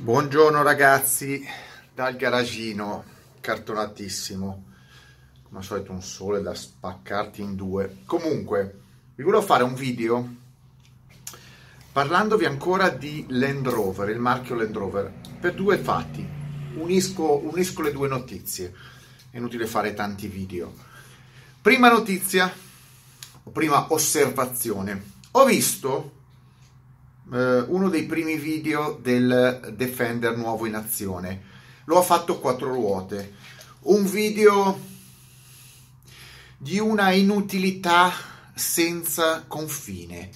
Buongiorno ragazzi, dal garagino, cartonatissimo, come al solito un sole da spaccarti in due. Comunque, vi volevo fare un video parlandovi ancora di Land Rover, il marchio Land Rover, per due fatti. Unisco, unisco le due notizie, è inutile fare tanti video. Prima notizia, prima osservazione. Ho visto eh, uno dei primi video del Defender nuovo in azione. Lo ha fatto a quattro ruote. Un video di una inutilità senza confine.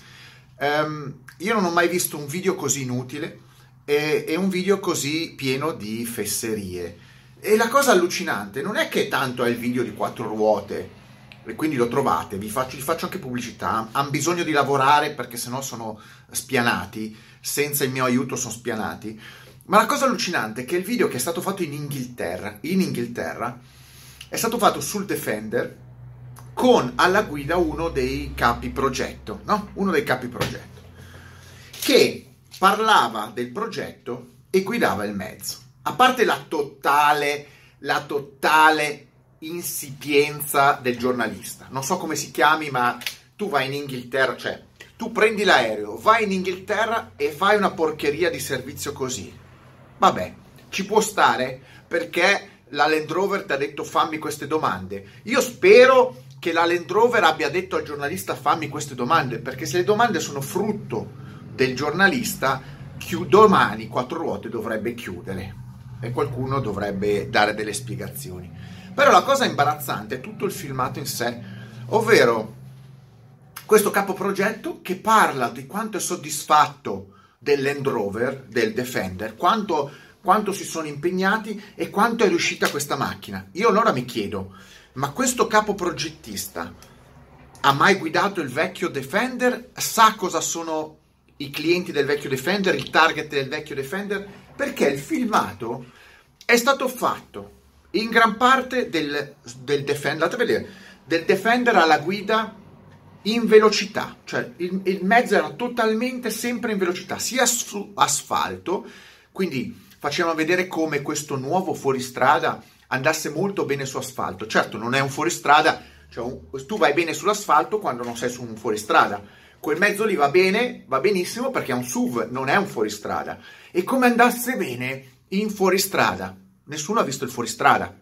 Um, io non ho mai visto un video così inutile e, e un video così pieno di fesserie. E la cosa allucinante non è che tanto è il video di quattro ruote, e quindi lo trovate, vi faccio, vi faccio anche pubblicità, hanno bisogno di lavorare perché sennò sono spianati, senza il mio aiuto sono spianati. Ma la cosa allucinante è che il video che è stato fatto in Inghilterra, in Inghilterra è stato fatto sul Defender con alla guida uno dei capi progetto, no? Uno dei capi progetto, che parlava del progetto e guidava il mezzo. A parte la totale, la totale insipienza del giornalista. Non so come si chiami, ma tu vai in Inghilterra, cioè tu prendi l'aereo, vai in Inghilterra e fai una porcheria di servizio così. Vabbè, ci può stare perché la Land Rover ti ha detto fammi queste domande. Io spero che la Land Rover abbia detto al giornalista fammi queste domande, perché se le domande sono frutto del giornalista, domani quattro ruote dovrebbe chiudere e qualcuno dovrebbe dare delle spiegazioni. Però la cosa imbarazzante è tutto il filmato in sé, ovvero questo capoprogetto che parla di quanto è soddisfatto del Land Rover, del Defender, quanto, quanto si sono impegnati e quanto è riuscita questa macchina. Io allora mi chiedo, ma questo capoprogettista ha mai guidato il vecchio Defender? Sa cosa sono i clienti del vecchio Defender, il target del vecchio Defender? Perché il filmato è stato fatto in gran parte del, del vedere, del Defender alla guida in velocità, cioè il, il, mezzo era totalmente sempre in velocità, sia su asfalto, quindi facevano vedere come questo nuovo fuoristrada andasse molto bene su asfalto. Certo, non è un fuoristrada, cioè un, tu vai bene sull'asfalto quando non sei su un fuoristrada. Quel mezzo lì va bene, va benissimo perché è un SUV, non è un fuoristrada. E come andasse bene in fuoristrada? Nessuno ha visto il fuoristrada.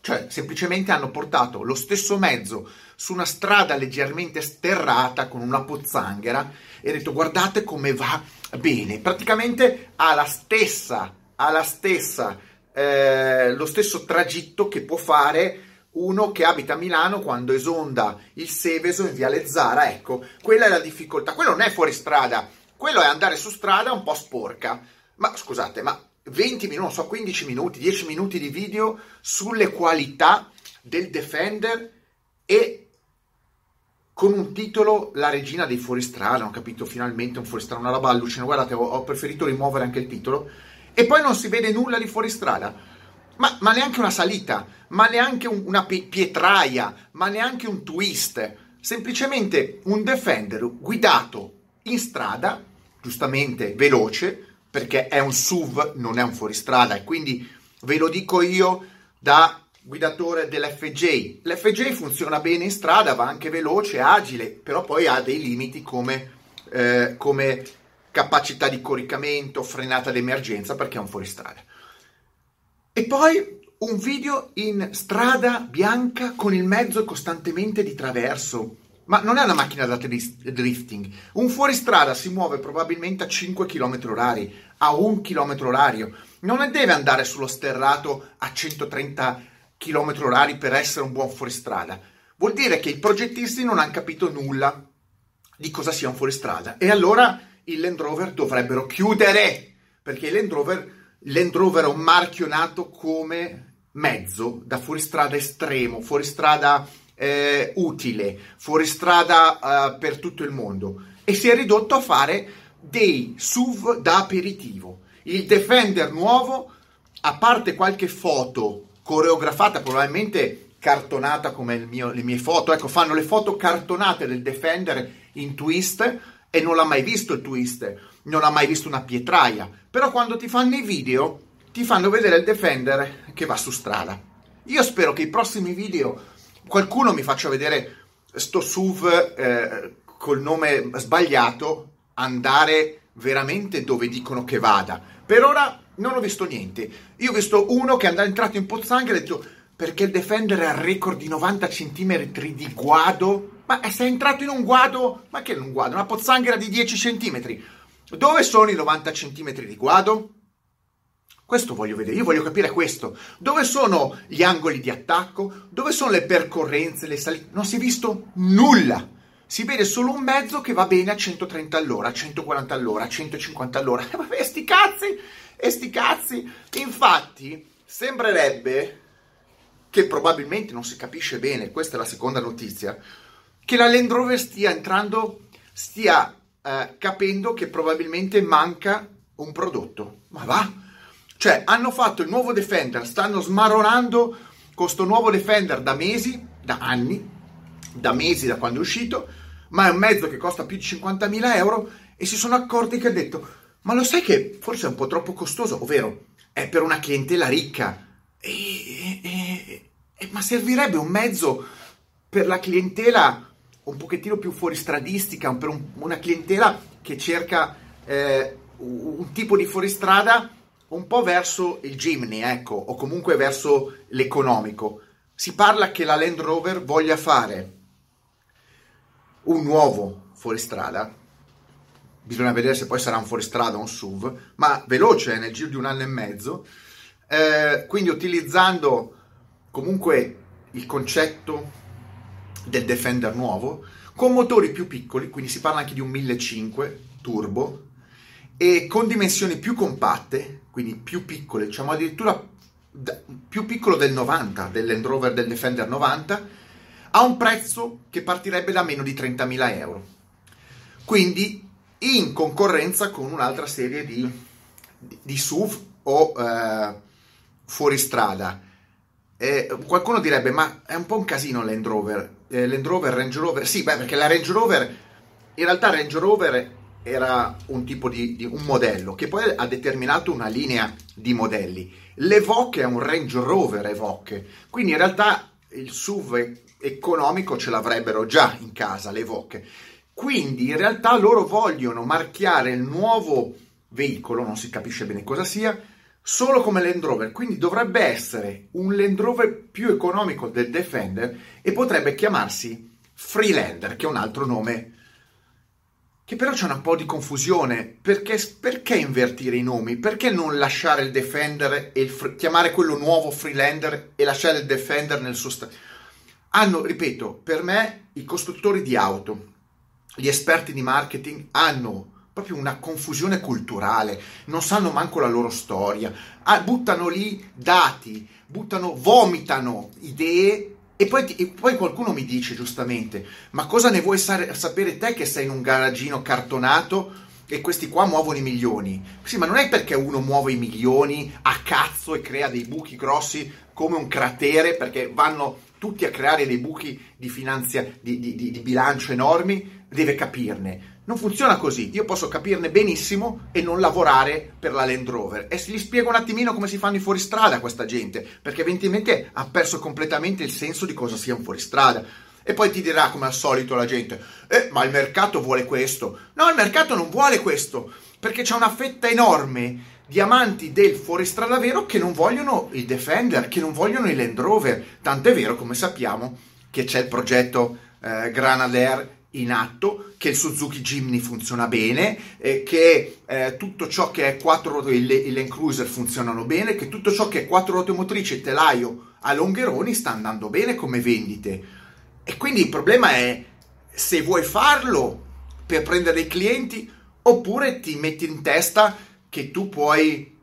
Cioè, semplicemente hanno portato lo stesso mezzo su una strada leggermente sterrata con una pozzanghera e detto guardate come va bene. Praticamente ha la stessa, ha la stessa, eh, lo stesso tragitto che può fare uno che abita a Milano quando esonda il Seveso in Viale Zara. Ecco, quella è la difficoltà. Quello non è fuoristrada, quello è andare su strada un po' sporca. Ma scusate, ma 20 minuti, non so, 15 minuti, 10 minuti di video sulle qualità del Defender e con un titolo La regina dei fuoristrada, ho capito finalmente un fuoristrada, una roba allucinante, guardate, ho, ho, preferito rimuovere anche il titolo, e poi non si vede nulla di fuoristrada, ma, ma neanche una salita, ma neanche un, una pietraia, ma neanche un twist, semplicemente un Defender guidato in strada, giustamente veloce, perché è un SUV, non è un fuoristrada e quindi ve lo dico io da guidatore dell'FJ. L'FJ funziona bene in strada, va anche veloce, agile, però poi ha dei limiti come, eh, come capacità di coricamento, frenata d'emergenza perché è un fuoristrada. E poi un video in strada bianca con il mezzo costantemente di traverso ma non è una macchina da drifting. Un fuoristrada si muove probabilmente a 5 km orari, a 1 km orario. Non deve andare sullo sterrato a 130 km orari per essere un buon fuoristrada. Vuol dire che i progettisti non hanno capito nulla di cosa sia un fuoristrada. E allora il Land Rover dovrebbero chiudere, perché il Land Rover, Land Rover è un marchio nato come mezzo da fuoristrada estremo, fuoristrada eh, utile, fuoristrada eh, per tutto il mondo e si è ridotto a fare dei SUV da aperitivo. Il Defender nuovo, a parte qualche foto coreografata, probabilmente cartonata come mio, le mie foto, ecco, fanno le foto cartonate del Defender in twist e non l'ha mai visto il twist. non ha mai visto una pietraia, però quando ti fanno i video ti fanno vedere il Defender che va su strada. Io spero che i prossimi video qualcuno mi faccia vedere sto SUV eh, col nome sbagliato andare veramente dove dicono che vada. Per ora non ho visto niente. Io ho visto uno che è entrato in Pozzanghera e ha detto perché il Defender ha record di 90 cm di guado. Ma sei entrato in un guado? Ma che è un guado? Una pozzanghera di 10 cm. Dove sono i 90 cm di guado? Questo voglio vedere, io voglio capire questo. Dove sono gli angoli di attacco? Dove sono le percorrenze, le salite? Non si è visto nulla. Si vede solo un mezzo che va bene a 130 all'ora, a 140 all'ora, a 150 all'ora. E vabbè, sti cazzi! E sti cazzi! Infatti, sembrerebbe che probabilmente non si capisce bene, questa è la seconda notizia, che la Land Rover stia entrando, stia eh, capendo che probabilmente manca un prodotto. Ma va? Cioè, hanno fatto il nuovo Defender, stanno smaronando questo nuovo Defender da mesi, da anni, da mesi da quando è uscito, ma è un mezzo che costa più di 50.000 euro e si sono accorti che ha detto, ma lo sai che forse è un po' troppo costoso, ovvero è per una clientela ricca. E, e, e, ma servirebbe un mezzo per la clientela un pochettino più fuoristradistica, per un, una clientela che cerca eh, un tipo di fuoristrada un po' verso il Jimny, ecco, o comunque verso l'economico. Si parla che la Land Rover voglia fare un nuovo fuoristrada. Bisogna vedere se poi sarà un fuoristrada o un SUV, ma veloce, nel giro di un anno e mezzo. Eh, quindi utilizzando comunque il concetto del Defender nuovo, con motori più piccoli, quindi si parla anche di un 1500 turbo, e con dimensioni più compatte, quindi più piccole, diciamo addirittura più piccolo del 90, del Rover del Defender 90, a un prezzo che partirebbe da meno di 30.000 euro. Quindi in concorrenza con un'altra serie di, di, di SUV o eh, fuoristrada. Eh, qualcuno direbbe, ma è un po' un casino Land Rover. Eh, Land Rover, Range Rover. Sì, beh, perché la Range Rover, in realtà Range Rover era un tipo di, di, un modello che poi ha determinato una linea di modelli. L'Evoque è un Range Rover Evoque, quindi in realtà il SUV economico ce l'avrebbero già in casa, l'Evoque. Quindi in realtà loro vogliono marchiare il nuovo veicolo, non si capisce bene cosa sia, solo come Land Rover, quindi dovrebbe essere un Land Rover più economico del Defender e potrebbe chiamarsi Freelander, che è un altro nome che però c'è un po' di confusione, perché, perché invertire i nomi? Perché non lasciare il Defender e il, chiamare quello nuovo Freelander e lasciare il Defender nel suo stato? Hanno, ripeto, per me i costruttori di auto, gli esperti di marketing hanno proprio una confusione culturale, non sanno manco la loro storia, ah, buttano lì dati, buttano, vomitano idee e poi, e poi, qualcuno mi dice giustamente, ma cosa ne vuoi sa- sapere te che sei in un garagino cartonato e questi qua muovono i milioni? Sì, ma non è perché uno muove i milioni a cazzo e crea dei buchi grossi come un cratere, perché vanno tutti a creare dei buchi di, finanzia, di, di, di bilancio enormi, deve capirne. Non funziona così, io posso capirne benissimo e non lavorare per la Land Rover. E gli spiego un attimino come si fanno i fuoristrada questa gente, perché evidentemente ha perso completamente il senso di cosa sia un fuoristrada. E poi ti dirà come al solito la gente, eh, ma il mercato vuole questo. No, il mercato non vuole questo, perché c'è una fetta enorme di amanti del fuoristrada vero che non vogliono il Defender, che non vogliono i Land Rover. Tanto è vero, come sappiamo, che c'è il progetto eh, Granadair in atto, che il Suzuki Jimny funziona bene, eh, che eh, tutto ciò che è quattro ruote, il, il Land Cruiser funzionano bene, che tutto ciò che è quattro ruote motrici telaio a Longheroni sta andando bene come vendite. E quindi il problema è se vuoi farlo per prendere dei clienti oppure ti metti in testa che tu puoi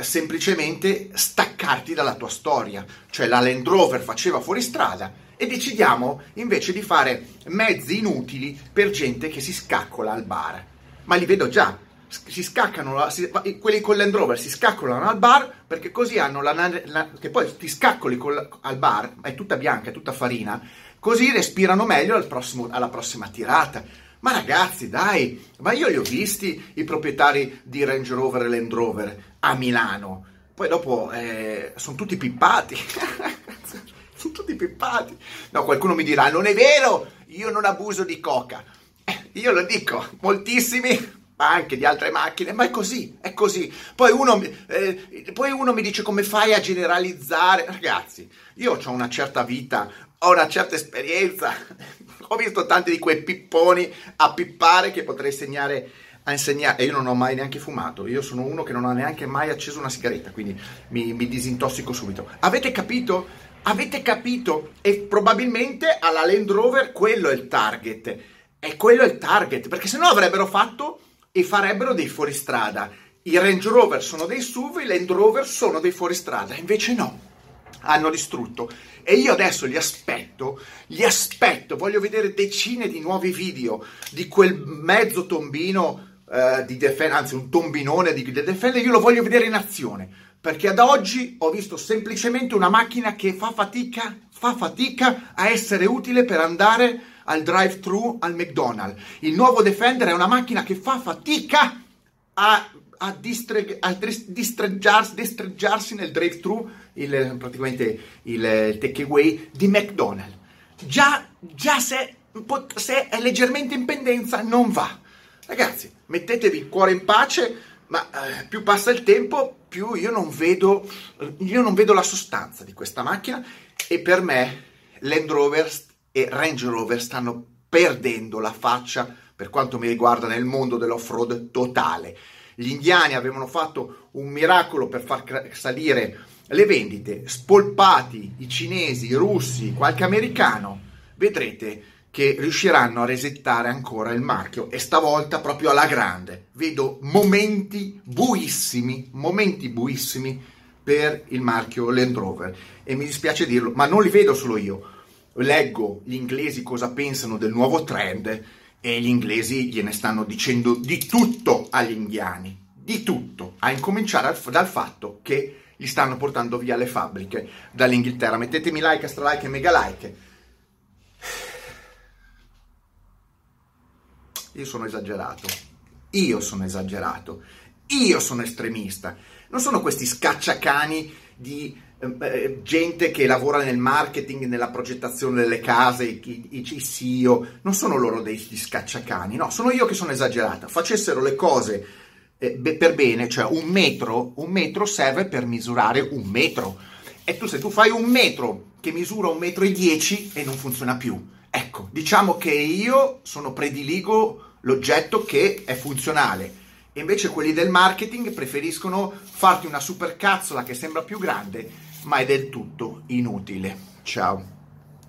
semplicemente staccarti dalla tua storia. Cioè la Land Rover faceva fuori strada e decidiamo invece di fare mezzi inutili per gente che si scaccola al bar. Ma li vedo già, si scaccano, si, quelli con Land Rover si scaccolano al bar perché così hanno la, la che poi ti scaccoli col, al bar, è tutta bianca, è tutta farina, così respirano meglio al prossimo, alla prossima tirata. Ma ragazzi, dai, ma io li ho visti i proprietari di Range Rover e Land Rover a Milano. Poi dopo eh, sono tutti pippati. sono tutti pippati. No, qualcuno mi dirà, non è vero, io non abuso di coca. Eh, io lo dico, moltissimi anche di altre macchine, ma è così, è così. Poi uno, eh, poi uno mi dice come fai a generalizzare. Ragazzi, io ho una certa vita, ho una certa esperienza, ho visto tanti di quei pipponi a pippare che potrei insegnare a insegnare. E io non ho mai neanche fumato, io sono uno che non ha neanche mai acceso una sigaretta, quindi mi, mi disintossico subito. Avete capito? Avete capito? E probabilmente alla Land Rover quello è il target. E quello è il target, perché se no avrebbero fatto e farebbero dei fuoristrada. I Range Rover sono dei SUV, i Land Rover sono dei fuoristrada, invece no, hanno distrutto. E io adesso li aspetto, li aspetto, voglio vedere decine di nuovi video di quel mezzo tombino uh, di Defender, anzi un tombinone di, di Defender, io lo voglio vedere in azione, perché ad oggi ho visto semplicemente una macchina che fa fatica, fa fatica a essere utile per andare al drive-thru al McDonald's. Il nuovo Defender è una macchina che fa fatica a, a, distre, a distreggiarsi, distreggiarsi nel drive-thru, il, praticamente il, takeaway di McDonald's. Già, già se, se è leggermente in pendenza non va. Ragazzi, mettetevi il cuore in pace, ma eh, più passa il tempo, più io non vedo, io non vedo la sostanza di questa macchina e per me Land Rover e Range Rover stanno perdendo la faccia per quanto mi riguarda nel mondo dell'off-road totale. Gli indiani avevano fatto un miracolo per far salire le vendite, spolpati i cinesi, i russi, qualche americano, vedrete che riusciranno a resettare ancora il marchio. E stavolta proprio alla grande. Vedo momenti buissimi, momenti buissimi per il marchio Land Rover. E mi dispiace dirlo, ma non li vedo solo io. Leggo gli inglesi cosa pensano del nuovo trend e gli inglesi gliene stanno dicendo di tutto agli indiani, di tutto, a incominciare dal fatto che gli stanno portando via le fabbriche dall'Inghilterra. Mettetemi like, extra like e mega like. Io sono esagerato, io sono esagerato, io sono estremista. Non sono questi scacciacani di Ehm, eh, gente che lavora nel marketing, nella progettazione delle case, i, i, i CEO, non sono loro dei scacciacani, no, sono io che sono esagerata. Facessero le cose eh, per bene, cioè un metro, un metro serve per misurare un metro. E tu se tu fai un metro che misura un metro e dieci e non funziona più. Ecco, diciamo che io sono prediligo l'oggetto che è funzionale. E invece quelli del marketing preferiscono farti una supercazzola che sembra più grande ma è del tutto inutile. Ciao.